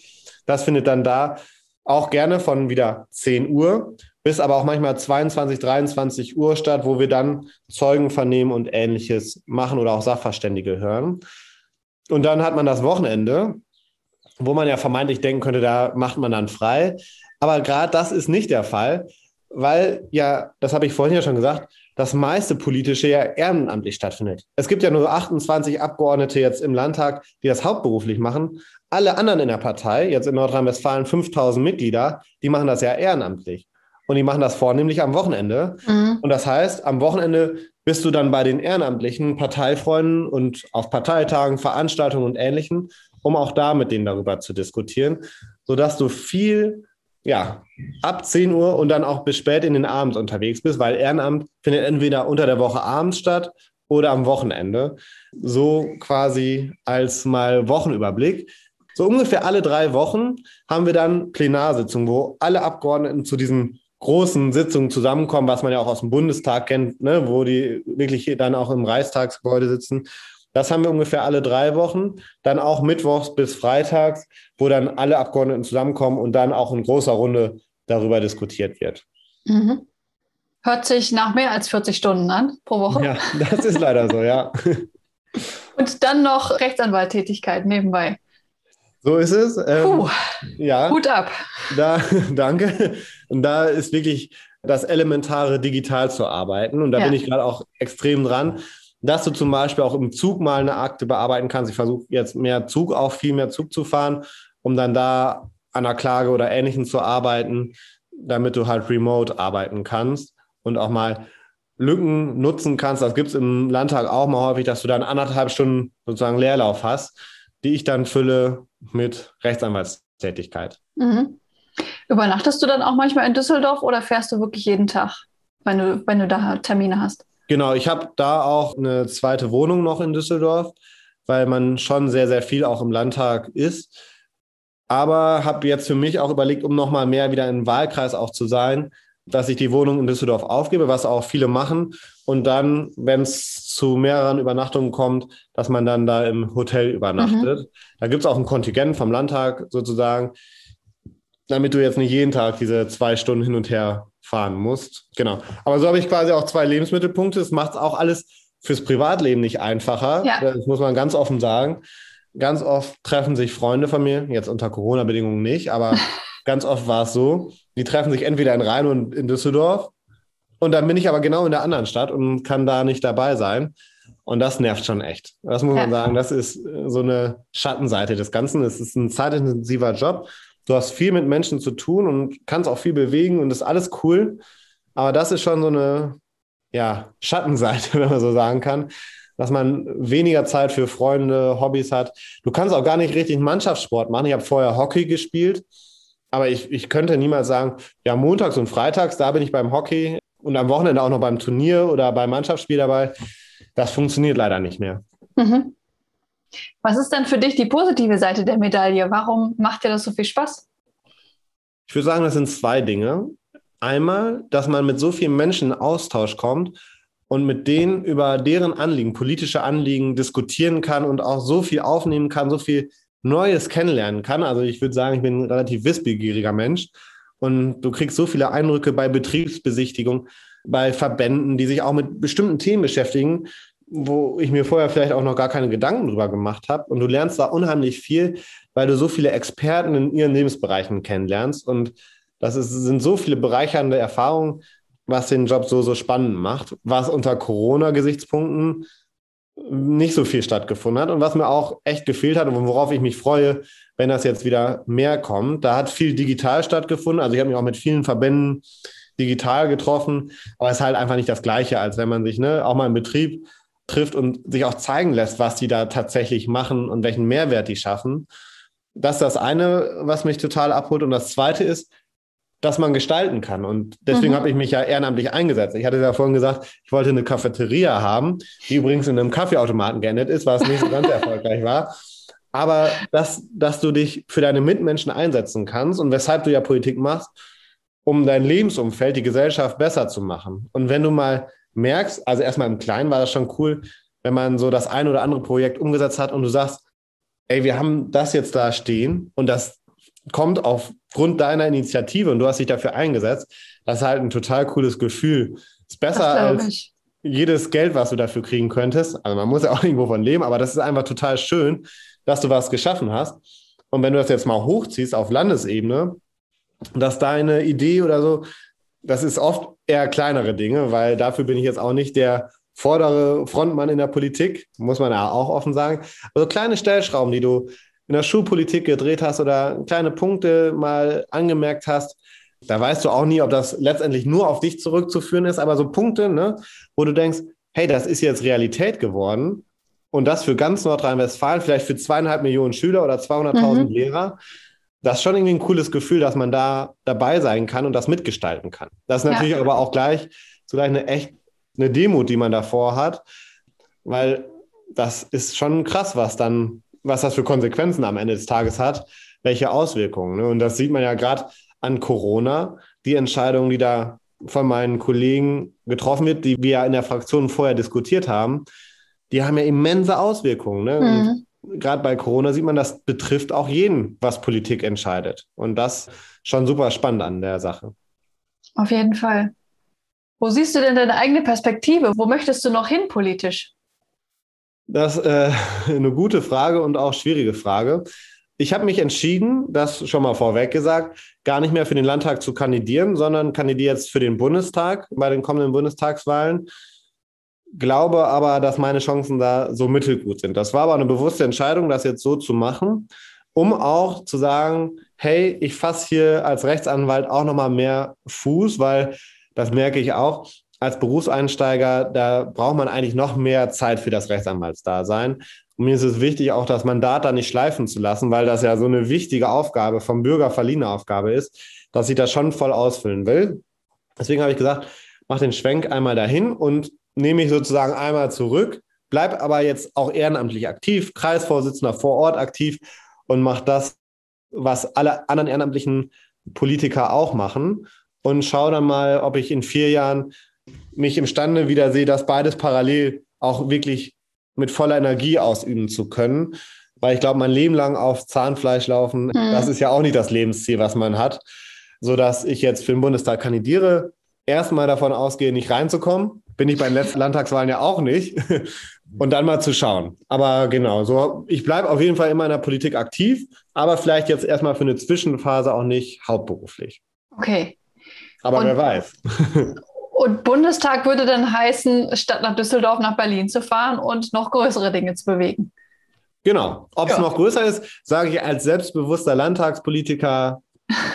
Das findet dann da auch gerne von wieder 10 Uhr bis aber auch manchmal 22, 23 Uhr statt, wo wir dann Zeugen vernehmen und ähnliches machen oder auch Sachverständige hören. Und dann hat man das Wochenende, wo man ja vermeintlich denken könnte, da macht man dann frei. Aber gerade das ist nicht der Fall, weil ja, das habe ich vorhin ja schon gesagt, das meiste politische ja ehrenamtlich stattfindet. Es gibt ja nur 28 Abgeordnete jetzt im Landtag, die das hauptberuflich machen. Alle anderen in der Partei, jetzt in Nordrhein-Westfalen 5000 Mitglieder, die machen das ja ehrenamtlich. Und die machen das vornehmlich am Wochenende. Mhm. Und das heißt, am Wochenende bist du dann bei den ehrenamtlichen Parteifreunden und auf Parteitagen, Veranstaltungen und Ähnlichem, um auch da mit denen darüber zu diskutieren, sodass du viel ja, ab 10 Uhr und dann auch bis spät in den Abend unterwegs bist, weil Ehrenamt findet entweder unter der Woche abends statt oder am Wochenende. So quasi als mal Wochenüberblick. So ungefähr alle drei Wochen haben wir dann Plenarsitzungen, wo alle Abgeordneten zu diesen großen Sitzungen zusammenkommen, was man ja auch aus dem Bundestag kennt, ne, wo die wirklich dann auch im Reichstagsgebäude sitzen. Das haben wir ungefähr alle drei Wochen. Dann auch mittwochs bis freitags, wo dann alle Abgeordneten zusammenkommen und dann auch in großer Runde darüber diskutiert wird. Mhm. Hört sich nach mehr als 40 Stunden an pro Woche. Ja, das ist leider so, ja. Und dann noch Rechtsanwalttätigkeit nebenbei. So ist es. Ähm, Puh, ja. Hut ab. Da, danke. Und da ist wirklich das Elementare, digital zu arbeiten. Und da ja. bin ich gerade auch extrem dran, dass du zum Beispiel auch im Zug mal eine Akte bearbeiten kannst. Ich versuche jetzt mehr Zug, auch viel mehr Zug zu fahren, um dann da an einer Klage oder Ähnlichem zu arbeiten, damit du halt remote arbeiten kannst und auch mal Lücken nutzen kannst. Das gibt es im Landtag auch mal häufig, dass du dann anderthalb Stunden sozusagen Leerlauf hast, die ich dann fülle mit Rechtsanwaltstätigkeit. Mhm. Übernachtest du dann auch manchmal in Düsseldorf oder fährst du wirklich jeden Tag, wenn du, wenn du da Termine hast? Genau, ich habe da auch eine zweite Wohnung noch in Düsseldorf, weil man schon sehr, sehr viel auch im Landtag ist. Aber habe jetzt für mich auch überlegt, um nochmal mehr wieder im Wahlkreis auch zu sein, dass ich die Wohnung in Düsseldorf aufgebe, was auch viele machen. Und dann, wenn es zu mehreren Übernachtungen kommt, dass man dann da im Hotel übernachtet. Mhm. Da gibt es auch ein Kontingent vom Landtag sozusagen, damit du jetzt nicht jeden Tag diese zwei Stunden hin und her fahren musst. Genau. Aber so habe ich quasi auch zwei Lebensmittelpunkte. Das macht es auch alles fürs Privatleben nicht einfacher. Ja. Das muss man ganz offen sagen. Ganz oft treffen sich Freunde von mir, jetzt unter Corona-Bedingungen nicht, aber ganz oft war es so. Die treffen sich entweder in Rhein und in Düsseldorf. Und dann bin ich aber genau in der anderen Stadt und kann da nicht dabei sein. Und das nervt schon echt. Das muss man sagen. Das ist so eine Schattenseite des Ganzen. Es ist ein zeitintensiver Job. Du hast viel mit Menschen zu tun und kannst auch viel bewegen und das ist alles cool. Aber das ist schon so eine ja, Schattenseite, wenn man so sagen kann, dass man weniger Zeit für Freunde, Hobbys hat. Du kannst auch gar nicht richtig Mannschaftssport machen. Ich habe vorher Hockey gespielt, aber ich, ich könnte niemals sagen, ja, montags und freitags, da bin ich beim Hockey und am Wochenende auch noch beim Turnier oder beim Mannschaftsspiel dabei. Das funktioniert leider nicht mehr. Mhm. Was ist denn für dich die positive Seite der Medaille? Warum macht dir das so viel Spaß? Ich würde sagen, das sind zwei Dinge. Einmal, dass man mit so vielen Menschen in Austausch kommt und mit denen über deren Anliegen, politische Anliegen diskutieren kann und auch so viel aufnehmen kann, so viel Neues kennenlernen kann. Also ich würde sagen, ich bin ein relativ wissbegieriger Mensch und du kriegst so viele Eindrücke bei Betriebsbesichtigung, bei Verbänden, die sich auch mit bestimmten Themen beschäftigen, wo ich mir vorher vielleicht auch noch gar keine Gedanken drüber gemacht habe. Und du lernst da unheimlich viel, weil du so viele Experten in ihren Lebensbereichen kennenlernst. Und das ist, sind so viele bereichernde Erfahrungen, was den Job so, so spannend macht, was unter Corona-Gesichtspunkten nicht so viel stattgefunden hat und was mir auch echt gefehlt hat und worauf ich mich freue, wenn das jetzt wieder mehr kommt. Da hat viel digital stattgefunden. Also ich habe mich auch mit vielen Verbänden digital getroffen, aber es ist halt einfach nicht das Gleiche, als wenn man sich ne, auch mal im Betrieb trifft und sich auch zeigen lässt, was die da tatsächlich machen und welchen Mehrwert die schaffen. Das ist das eine, was mich total abholt. Und das zweite ist, dass man gestalten kann. Und deswegen mhm. habe ich mich ja ehrenamtlich eingesetzt. Ich hatte ja vorhin gesagt, ich wollte eine Cafeteria haben, die übrigens in einem Kaffeeautomaten geendet ist, was nicht so ganz erfolgreich war. Aber dass, dass du dich für deine Mitmenschen einsetzen kannst und weshalb du ja Politik machst, um dein Lebensumfeld, die Gesellschaft besser zu machen. Und wenn du mal merkst, also erstmal im Kleinen war das schon cool, wenn man so das ein oder andere Projekt umgesetzt hat und du sagst, ey, wir haben das jetzt da stehen und das kommt aufgrund deiner Initiative und du hast dich dafür eingesetzt, das ist halt ein total cooles Gefühl. Ist besser als ich. jedes Geld, was du dafür kriegen könntest. Also man muss ja auch irgendwo von leben, aber das ist einfach total schön, dass du was geschaffen hast. Und wenn du das jetzt mal hochziehst auf Landesebene, dass deine Idee oder so das ist oft eher kleinere Dinge, weil dafür bin ich jetzt auch nicht der vordere Frontmann in der Politik, muss man ja auch offen sagen. Also kleine Stellschrauben, die du in der Schulpolitik gedreht hast oder kleine Punkte mal angemerkt hast, da weißt du auch nie, ob das letztendlich nur auf dich zurückzuführen ist, aber so Punkte, ne, wo du denkst, hey, das ist jetzt Realität geworden und das für ganz Nordrhein-Westfalen, vielleicht für zweieinhalb Millionen Schüler oder 200.000 mhm. Lehrer das ist schon irgendwie ein cooles Gefühl, dass man da dabei sein kann und das mitgestalten kann. Das ist natürlich ja. aber auch gleich zugleich eine echt eine Demut, die man davor hat, weil das ist schon krass, was dann, was das für Konsequenzen am Ende des Tages hat, welche Auswirkungen. Ne? Und das sieht man ja gerade an Corona, die Entscheidung, die da von meinen Kollegen getroffen wird, die wir ja in der Fraktion vorher diskutiert haben, die haben ja immense Auswirkungen. Ne? Mhm gerade bei Corona sieht man, das betrifft auch jeden, was Politik entscheidet. Und das schon super spannend an der Sache. Auf jeden Fall. Wo siehst du denn deine eigene Perspektive? Wo möchtest du noch hin politisch? Das ist äh, eine gute Frage und auch schwierige Frage. Ich habe mich entschieden, das schon mal vorweg gesagt, gar nicht mehr für den Landtag zu kandidieren, sondern kandidiere jetzt für den Bundestag bei den kommenden Bundestagswahlen glaube aber, dass meine Chancen da so mittelgut sind. Das war aber eine bewusste Entscheidung, das jetzt so zu machen, um auch zu sagen, hey, ich fasse hier als Rechtsanwalt auch nochmal mehr Fuß, weil das merke ich auch. Als Berufseinsteiger, da braucht man eigentlich noch mehr Zeit für das Rechtsanwaltsdasein. Und mir ist es wichtig, auch das Mandat da nicht schleifen zu lassen, weil das ja so eine wichtige Aufgabe, vom Bürger verliehene Aufgabe ist, dass ich das schon voll ausfüllen will. Deswegen habe ich gesagt, mach den Schwenk einmal dahin und nehme ich sozusagen einmal zurück, bleibe aber jetzt auch ehrenamtlich aktiv, Kreisvorsitzender vor Ort aktiv und mache das, was alle anderen ehrenamtlichen Politiker auch machen und schaue dann mal, ob ich in vier Jahren mich imstande wieder sehe, das beides parallel auch wirklich mit voller Energie ausüben zu können. Weil ich glaube, mein Leben lang auf Zahnfleisch laufen, mhm. das ist ja auch nicht das Lebensziel, was man hat. Sodass ich jetzt für den Bundestag kandidiere, erstmal davon ausgehe, nicht reinzukommen, bin ich bei den letzten Landtagswahlen ja auch nicht. Und dann mal zu schauen. Aber genau, so ich bleibe auf jeden Fall immer in der Politik aktiv, aber vielleicht jetzt erstmal für eine Zwischenphase auch nicht hauptberuflich. Okay. Aber und, wer weiß. Und Bundestag würde dann heißen, statt nach Düsseldorf nach Berlin zu fahren und noch größere Dinge zu bewegen. Genau. Ob es ja. noch größer ist, sage ich als selbstbewusster Landtagspolitiker,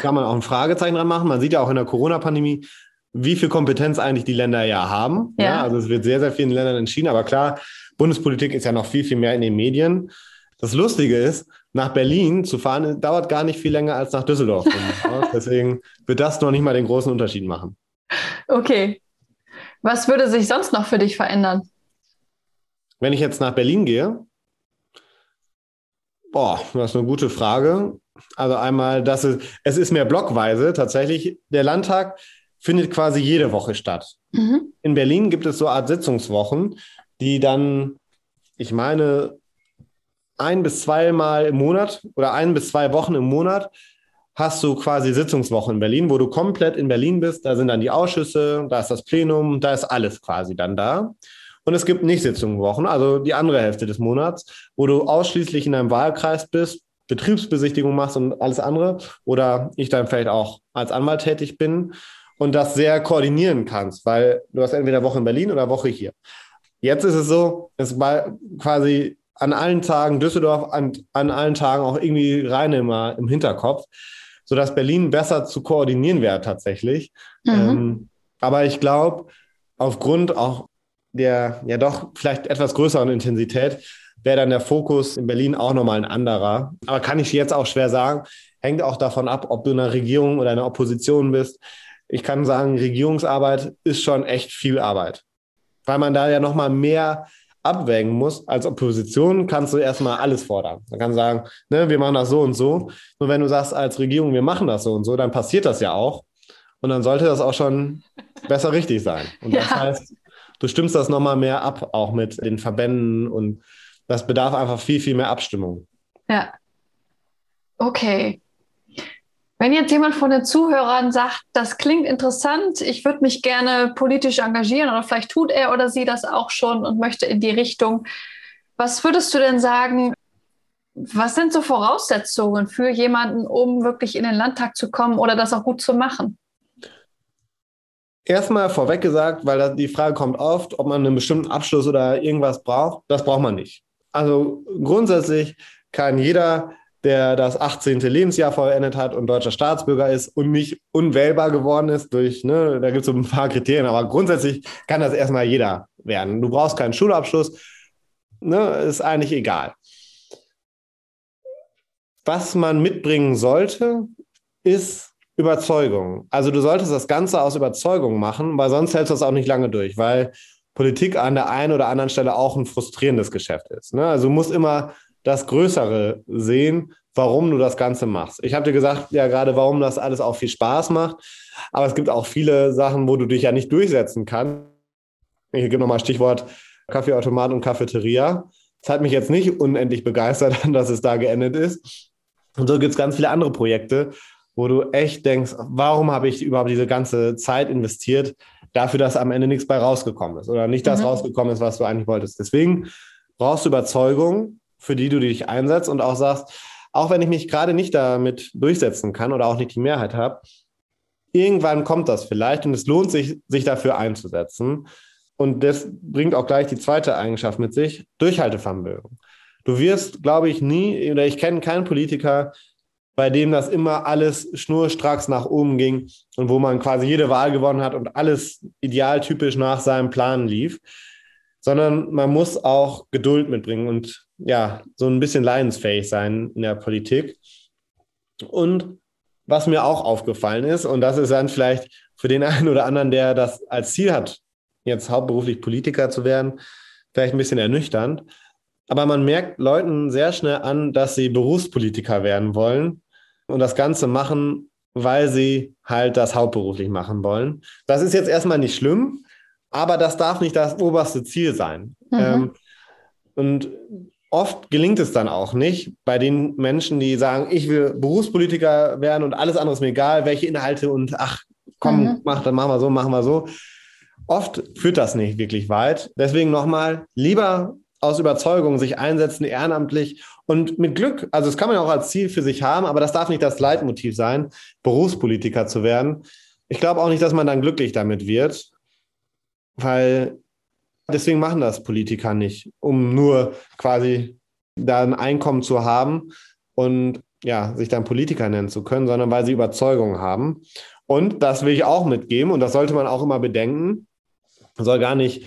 kann man auch ein Fragezeichen dran machen. Man sieht ja auch in der Corona-Pandemie, wie viel Kompetenz eigentlich die Länder ja haben. Ja. ja. also es wird sehr, sehr vielen Ländern entschieden. Aber klar, Bundespolitik ist ja noch viel, viel mehr in den Medien. Das Lustige ist, nach Berlin zu fahren, dauert gar nicht viel länger als nach Düsseldorf. Deswegen wird das noch nicht mal den großen Unterschied machen. Okay. Was würde sich sonst noch für dich verändern? Wenn ich jetzt nach Berlin gehe, boah, das ist eine gute Frage. Also einmal, das ist, es ist mehr blockweise tatsächlich. Der Landtag findet quasi jede Woche statt. Mhm. In Berlin gibt es so eine Art Sitzungswochen, die dann, ich meine, ein bis zweimal im Monat oder ein bis zwei Wochen im Monat hast du quasi Sitzungswochen in Berlin, wo du komplett in Berlin bist. Da sind dann die Ausschüsse, da ist das Plenum, da ist alles quasi dann da. Und es gibt nicht Sitzungswochen, also die andere Hälfte des Monats, wo du ausschließlich in deinem Wahlkreis bist, Betriebsbesichtigung machst und alles andere. Oder ich dann vielleicht auch als Anwalt tätig bin und das sehr koordinieren kannst, weil du hast entweder Woche in Berlin oder Woche hier. Jetzt ist es so, es war quasi an allen Tagen Düsseldorf, an, an allen Tagen auch irgendwie rein immer im Hinterkopf, sodass Berlin besser zu koordinieren wäre tatsächlich. Mhm. Ähm, aber ich glaube, aufgrund auch der ja doch vielleicht etwas größeren Intensität wäre dann der Fokus in Berlin auch nochmal ein anderer. Aber kann ich jetzt auch schwer sagen. Hängt auch davon ab, ob du in einer Regierung oder in einer Opposition bist ich kann sagen, Regierungsarbeit ist schon echt viel Arbeit, weil man da ja noch mal mehr abwägen muss. Als Opposition kannst du erstmal alles fordern. Man kann sagen, ne, wir machen das so und so. Nur wenn du sagst als Regierung, wir machen das so und so, dann passiert das ja auch. Und dann sollte das auch schon besser richtig sein. Und das ja. heißt, du stimmst das noch mal mehr ab, auch mit den Verbänden. Und das bedarf einfach viel, viel mehr Abstimmung. Ja. Okay. Wenn jetzt jemand von den Zuhörern sagt, das klingt interessant, ich würde mich gerne politisch engagieren oder vielleicht tut er oder sie das auch schon und möchte in die Richtung, was würdest du denn sagen, was sind so Voraussetzungen für jemanden, um wirklich in den Landtag zu kommen oder das auch gut zu machen? Erstmal vorweg gesagt, weil die Frage kommt oft, ob man einen bestimmten Abschluss oder irgendwas braucht. Das braucht man nicht. Also grundsätzlich kann jeder der das 18. Lebensjahr vollendet hat und deutscher Staatsbürger ist und nicht unwählbar geworden ist durch, ne, da gibt es so ein paar Kriterien, aber grundsätzlich kann das erstmal jeder werden. Du brauchst keinen Schulabschluss, ne, ist eigentlich egal. was man mitbringen sollte, ist Überzeugung. Also du solltest das Ganze aus Überzeugung machen, weil sonst hältst du das auch nicht lange durch, weil Politik an der einen oder anderen Stelle auch ein frustrierendes Geschäft ist. Ne? Also du musst immer das Größere sehen, warum du das Ganze machst. Ich habe dir gesagt, ja, gerade warum das alles auch viel Spaß macht. Aber es gibt auch viele Sachen, wo du dich ja nicht durchsetzen kannst. Ich gebe nochmal Stichwort Kaffeeautomat und Cafeteria. Es hat mich jetzt nicht unendlich begeistert, dass es da geendet ist. Und so gibt es ganz viele andere Projekte, wo du echt denkst, warum habe ich überhaupt diese ganze Zeit investiert, dafür, dass am Ende nichts bei rausgekommen ist oder nicht das mhm. rausgekommen ist, was du eigentlich wolltest. Deswegen brauchst du Überzeugung, für die du dich einsetzt und auch sagst, auch wenn ich mich gerade nicht damit durchsetzen kann oder auch nicht die Mehrheit habe, irgendwann kommt das vielleicht und es lohnt sich, sich dafür einzusetzen. Und das bringt auch gleich die zweite Eigenschaft mit sich, Durchhaltevermögen. Du wirst, glaube ich, nie, oder ich kenne keinen Politiker, bei dem das immer alles schnurstracks nach oben ging und wo man quasi jede Wahl gewonnen hat und alles idealtypisch nach seinem Plan lief, sondern man muss auch Geduld mitbringen und ja, so ein bisschen leidensfähig sein in der Politik. Und was mir auch aufgefallen ist, und das ist dann vielleicht für den einen oder anderen, der das als Ziel hat, jetzt hauptberuflich Politiker zu werden, vielleicht ein bisschen ernüchternd. Aber man merkt Leuten sehr schnell an, dass sie Berufspolitiker werden wollen und das Ganze machen, weil sie halt das hauptberuflich machen wollen. Das ist jetzt erstmal nicht schlimm, aber das darf nicht das oberste Ziel sein. Mhm. Ähm, und oft gelingt es dann auch nicht bei den Menschen, die sagen, ich will Berufspolitiker werden und alles andere ist mir egal, welche Inhalte und ach, komm, mhm. mach, dann machen wir so, machen wir so. Oft führt das nicht wirklich weit. Deswegen nochmal, lieber aus Überzeugung sich einsetzen, ehrenamtlich und mit Glück. Also das kann man ja auch als Ziel für sich haben, aber das darf nicht das Leitmotiv sein, Berufspolitiker zu werden. Ich glaube auch nicht, dass man dann glücklich damit wird, weil Deswegen machen das Politiker nicht, um nur quasi da ein Einkommen zu haben und ja, sich dann Politiker nennen zu können, sondern weil sie Überzeugungen haben. Und das will ich auch mitgeben und das sollte man auch immer bedenken. Soll gar nicht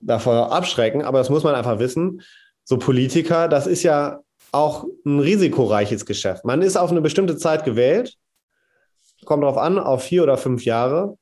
davor abschrecken, aber das muss man einfach wissen. So Politiker, das ist ja auch ein risikoreiches Geschäft. Man ist auf eine bestimmte Zeit gewählt, kommt darauf an, auf vier oder fünf Jahre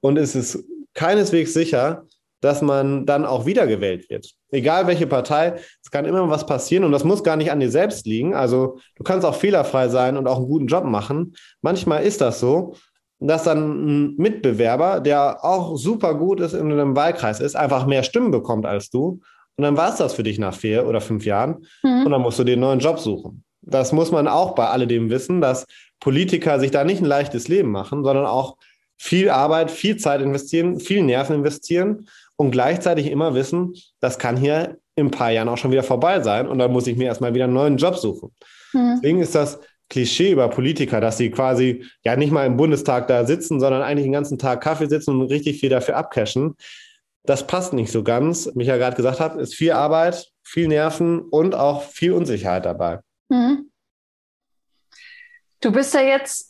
und es ist keineswegs sicher, dass man dann auch wiedergewählt wird. Egal welche Partei, es kann immer was passieren und das muss gar nicht an dir selbst liegen. Also du kannst auch fehlerfrei sein und auch einen guten Job machen. Manchmal ist das so, dass dann ein Mitbewerber, der auch super gut ist in einem Wahlkreis ist, einfach mehr Stimmen bekommt als du. Und dann war es das für dich nach vier oder fünf Jahren. Mhm. Und dann musst du dir einen neuen Job suchen. Das muss man auch bei alledem wissen, dass Politiker sich da nicht ein leichtes Leben machen, sondern auch viel Arbeit, viel Zeit investieren, viel Nerven investieren und gleichzeitig immer wissen, das kann hier in ein paar Jahren auch schon wieder vorbei sein und dann muss ich mir erstmal wieder einen neuen Job suchen. Mhm. Deswegen ist das Klischee über Politiker, dass sie quasi ja nicht mal im Bundestag da sitzen, sondern eigentlich den ganzen Tag Kaffee sitzen und richtig viel dafür abcashen. Das passt nicht so ganz. Wie ich ja gerade gesagt habe, ist viel Arbeit, viel Nerven und auch viel Unsicherheit dabei. Mhm. Du bist ja jetzt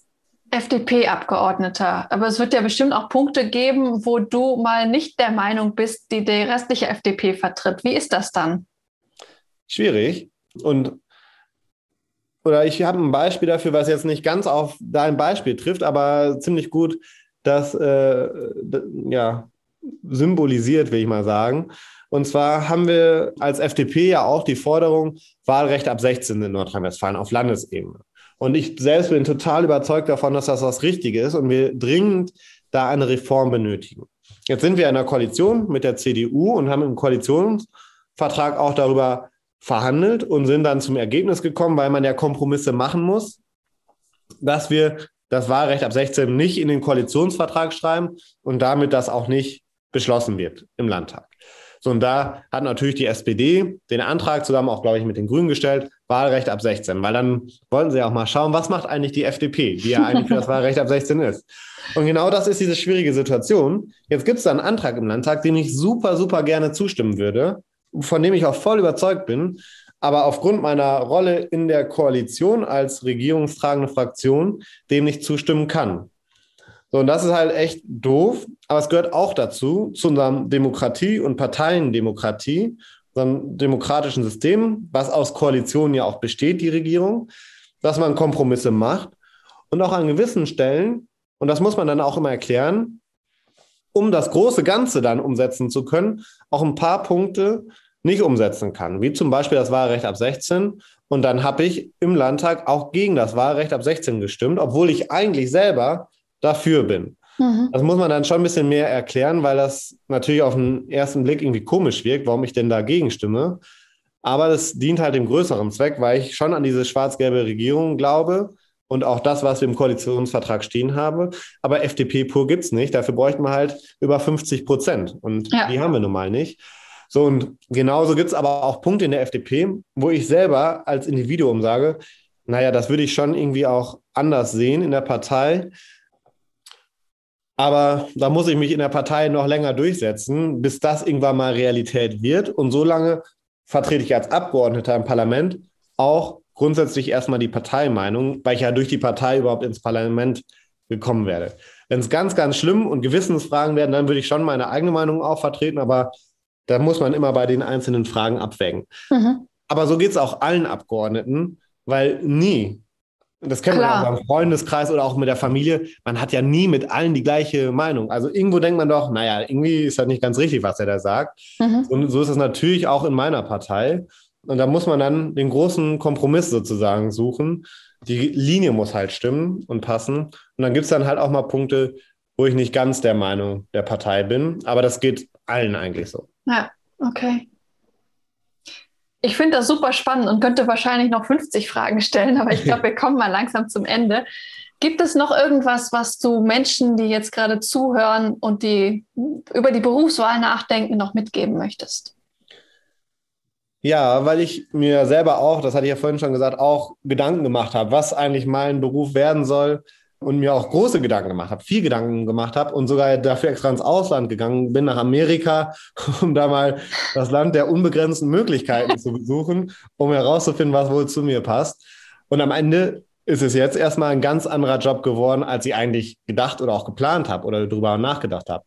FDP-Abgeordneter. Aber es wird ja bestimmt auch Punkte geben, wo du mal nicht der Meinung bist, die die restliche FDP vertritt. Wie ist das dann? Schwierig. Und oder ich habe ein Beispiel dafür, was jetzt nicht ganz auf dein Beispiel trifft, aber ziemlich gut das äh, ja, symbolisiert, will ich mal sagen. Und zwar haben wir als FDP ja auch die Forderung Wahlrecht ab 16 in Nordrhein-Westfalen auf Landesebene. Und ich selbst bin total überzeugt davon, dass das was Richtiges ist und wir dringend da eine Reform benötigen. Jetzt sind wir in einer Koalition mit der CDU und haben im Koalitionsvertrag auch darüber verhandelt und sind dann zum Ergebnis gekommen, weil man ja Kompromisse machen muss, dass wir das Wahlrecht ab 16 nicht in den Koalitionsvertrag schreiben und damit das auch nicht beschlossen wird im Landtag. So, und da hat natürlich die SPD den Antrag zusammen auch, glaube ich, mit den Grünen gestellt, Wahlrecht ab 16, weil dann wollten sie ja auch mal schauen, was macht eigentlich die FDP, die ja eigentlich für das Wahlrecht ab 16 ist. Und genau das ist diese schwierige Situation. Jetzt gibt es da einen Antrag im Landtag, dem ich super, super gerne zustimmen würde, von dem ich auch voll überzeugt bin. Aber aufgrund meiner Rolle in der Koalition als regierungstragende Fraktion dem nicht zustimmen kann. So, und das ist halt echt doof, aber es gehört auch dazu, zu unserem Demokratie- und Parteiendemokratie, unserem demokratischen System, was aus Koalitionen ja auch besteht, die Regierung, dass man Kompromisse macht und auch an gewissen Stellen, und das muss man dann auch immer erklären, um das große Ganze dann umsetzen zu können, auch ein paar Punkte nicht umsetzen kann, wie zum Beispiel das Wahlrecht ab 16. Und dann habe ich im Landtag auch gegen das Wahlrecht ab 16 gestimmt, obwohl ich eigentlich selber dafür bin. Mhm. Das muss man dann schon ein bisschen mehr erklären, weil das natürlich auf den ersten Blick irgendwie komisch wirkt, warum ich denn dagegen stimme. Aber das dient halt dem größeren Zweck, weil ich schon an diese schwarz-gelbe Regierung glaube und auch das, was wir im Koalitionsvertrag stehen haben. Aber FDP pur gibt es nicht. Dafür bräuchten wir halt über 50 Prozent. Und ja. die haben wir nun mal nicht. So, und genauso gibt es aber auch Punkte in der FDP, wo ich selber als Individuum sage, naja, das würde ich schon irgendwie auch anders sehen in der Partei. Aber da muss ich mich in der Partei noch länger durchsetzen, bis das irgendwann mal Realität wird. Und so lange vertrete ich als Abgeordneter im Parlament auch grundsätzlich erstmal die Parteimeinung, weil ich ja durch die Partei überhaupt ins Parlament gekommen werde. Wenn es ganz, ganz schlimm und Gewissensfragen werden, dann würde ich schon meine eigene Meinung auch vertreten, aber da muss man immer bei den einzelnen Fragen abwägen. Mhm. Aber so geht es auch allen Abgeordneten, weil nie, das kennen wir ja beim Freundeskreis oder auch mit der Familie, man hat ja nie mit allen die gleiche Meinung. Also irgendwo denkt man doch, naja, irgendwie ist das nicht ganz richtig, was er da sagt. Mhm. Und so ist es natürlich auch in meiner Partei. Und da muss man dann den großen Kompromiss sozusagen suchen. Die Linie muss halt stimmen und passen. Und dann gibt es dann halt auch mal Punkte, wo ich nicht ganz der Meinung der Partei bin. Aber das geht allen eigentlich so. Ja, okay. Ich finde das super spannend und könnte wahrscheinlich noch 50 Fragen stellen, aber ich glaube, wir kommen mal langsam zum Ende. Gibt es noch irgendwas, was du Menschen, die jetzt gerade zuhören und die über die Berufswahl nachdenken, noch mitgeben möchtest? Ja, weil ich mir selber auch, das hatte ich ja vorhin schon gesagt, auch Gedanken gemacht habe, was eigentlich mein Beruf werden soll und mir auch große Gedanken gemacht habe, viel Gedanken gemacht habe und sogar dafür extra ins Ausland gegangen bin, nach Amerika, um da mal das Land der unbegrenzten Möglichkeiten zu besuchen, um herauszufinden, was wohl zu mir passt. Und am Ende ist es jetzt erstmal ein ganz anderer Job geworden, als ich eigentlich gedacht oder auch geplant habe oder darüber nachgedacht habe.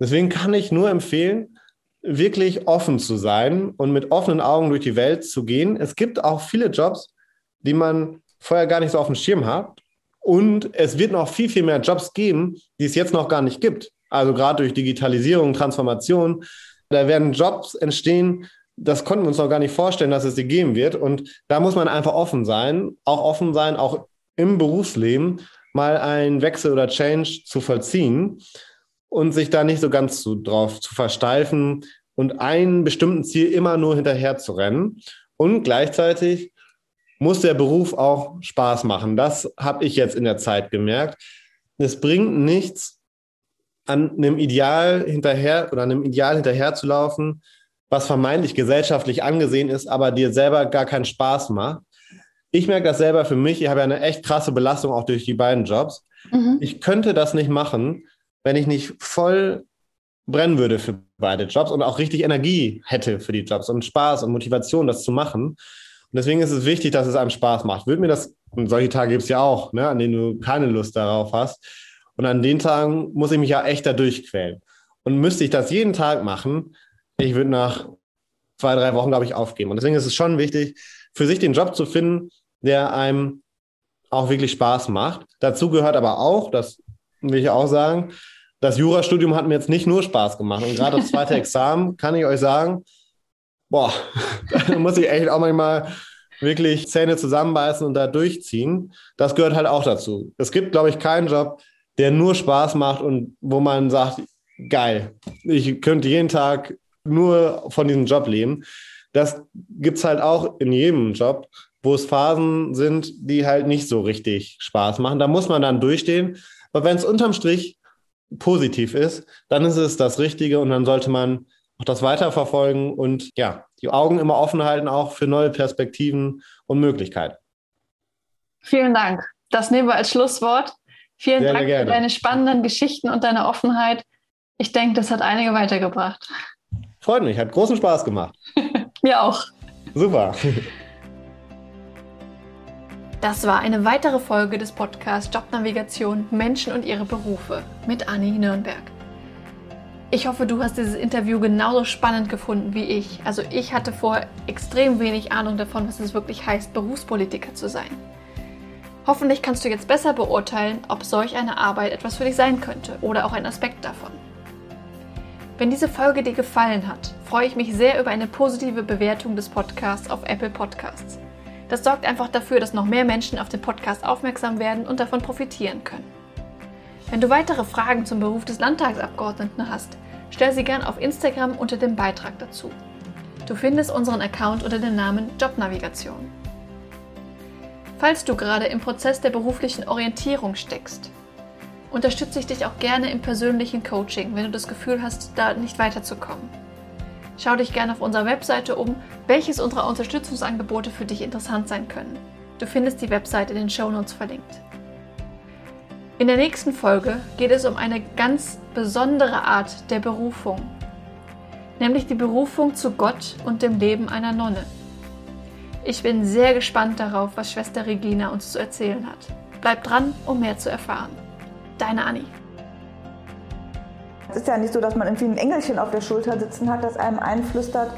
Deswegen kann ich nur empfehlen, wirklich offen zu sein und mit offenen Augen durch die Welt zu gehen. Es gibt auch viele Jobs, die man vorher gar nicht so auf dem Schirm hat und es wird noch viel, viel mehr Jobs geben, die es jetzt noch gar nicht gibt. Also gerade durch Digitalisierung, Transformation. Da werden Jobs entstehen, das konnten wir uns noch gar nicht vorstellen, dass es sie geben wird. Und da muss man einfach offen sein, auch offen sein, auch im Berufsleben mal einen Wechsel oder Change zu vollziehen und sich da nicht so ganz zu, drauf zu versteifen und einem bestimmten Ziel immer nur hinterher zu rennen. Und gleichzeitig muss der Beruf auch Spaß machen. Das habe ich jetzt in der Zeit gemerkt. Es bringt nichts, an einem Ideal hinterher oder einem Ideal hinterher zu laufen, was vermeintlich gesellschaftlich angesehen ist, aber dir selber gar keinen Spaß macht. Ich merke das selber für mich. Ich habe ja eine echt krasse Belastung auch durch die beiden Jobs. Mhm. Ich könnte das nicht machen, wenn ich nicht voll brennen würde für beide Jobs und auch richtig Energie hätte für die Jobs und Spaß und Motivation, das zu machen. Und deswegen ist es wichtig, dass es einem Spaß macht. Würde mir das, und solche Tage gibt es ja auch, ne, an denen du keine Lust darauf hast. Und an den Tagen muss ich mich ja echt da durchquälen. Und müsste ich das jeden Tag machen, ich würde nach zwei, drei Wochen, glaube ich, aufgeben. Und deswegen ist es schon wichtig, für sich den Job zu finden, der einem auch wirklich Spaß macht. Dazu gehört aber auch, das will ich auch sagen, das Jurastudium hat mir jetzt nicht nur Spaß gemacht. Und gerade das zweite Examen, kann ich euch sagen, boah, da muss ich echt auch manchmal wirklich Zähne zusammenbeißen und da durchziehen. Das gehört halt auch dazu. Es gibt, glaube ich, keinen Job, der nur Spaß macht und wo man sagt, geil, ich könnte jeden Tag nur von diesem Job leben. Das gibt es halt auch in jedem Job, wo es Phasen sind, die halt nicht so richtig Spaß machen. Da muss man dann durchstehen. Aber wenn es unterm Strich positiv ist, dann ist es das Richtige und dann sollte man auch das weiterverfolgen und ja, die Augen immer offen halten, auch für neue Perspektiven und Möglichkeiten. Vielen Dank. Das nehmen wir als Schlusswort. Vielen sehr, Dank sehr für deine spannenden Geschichten und deine Offenheit. Ich denke, das hat einige weitergebracht. Freut mich, hat großen Spaß gemacht. Mir auch. Super. Das war eine weitere Folge des Podcasts Jobnavigation Menschen und ihre Berufe mit Anni Nürnberg. Ich hoffe, du hast dieses Interview genauso spannend gefunden wie ich. Also ich hatte vorher extrem wenig Ahnung davon, was es wirklich heißt, Berufspolitiker zu sein. Hoffentlich kannst du jetzt besser beurteilen, ob solch eine Arbeit etwas für dich sein könnte oder auch ein Aspekt davon. Wenn diese Folge dir gefallen hat, freue ich mich sehr über eine positive Bewertung des Podcasts auf Apple Podcasts. Das sorgt einfach dafür, dass noch mehr Menschen auf den Podcast aufmerksam werden und davon profitieren können. Wenn du weitere Fragen zum Beruf des Landtagsabgeordneten hast, stell sie gern auf Instagram unter dem Beitrag dazu. Du findest unseren Account unter dem Namen Jobnavigation. Falls du gerade im Prozess der beruflichen Orientierung steckst, unterstütze ich dich auch gerne im persönlichen Coaching, wenn du das Gefühl hast, da nicht weiterzukommen. Schau dich gerne auf unserer Webseite um, welches unserer Unterstützungsangebote für dich interessant sein können. Du findest die Webseite in den Shownotes verlinkt. In der nächsten Folge geht es um eine ganz besondere Art der Berufung, nämlich die Berufung zu Gott und dem Leben einer Nonne. Ich bin sehr gespannt darauf, was Schwester Regina uns zu erzählen hat. Bleib dran, um mehr zu erfahren. Deine Anni. Es ist ja nicht so, dass man irgendwie ein Engelchen auf der Schulter sitzen hat, das einem einflüstert,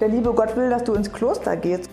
der liebe Gott will, dass du ins Kloster gehst.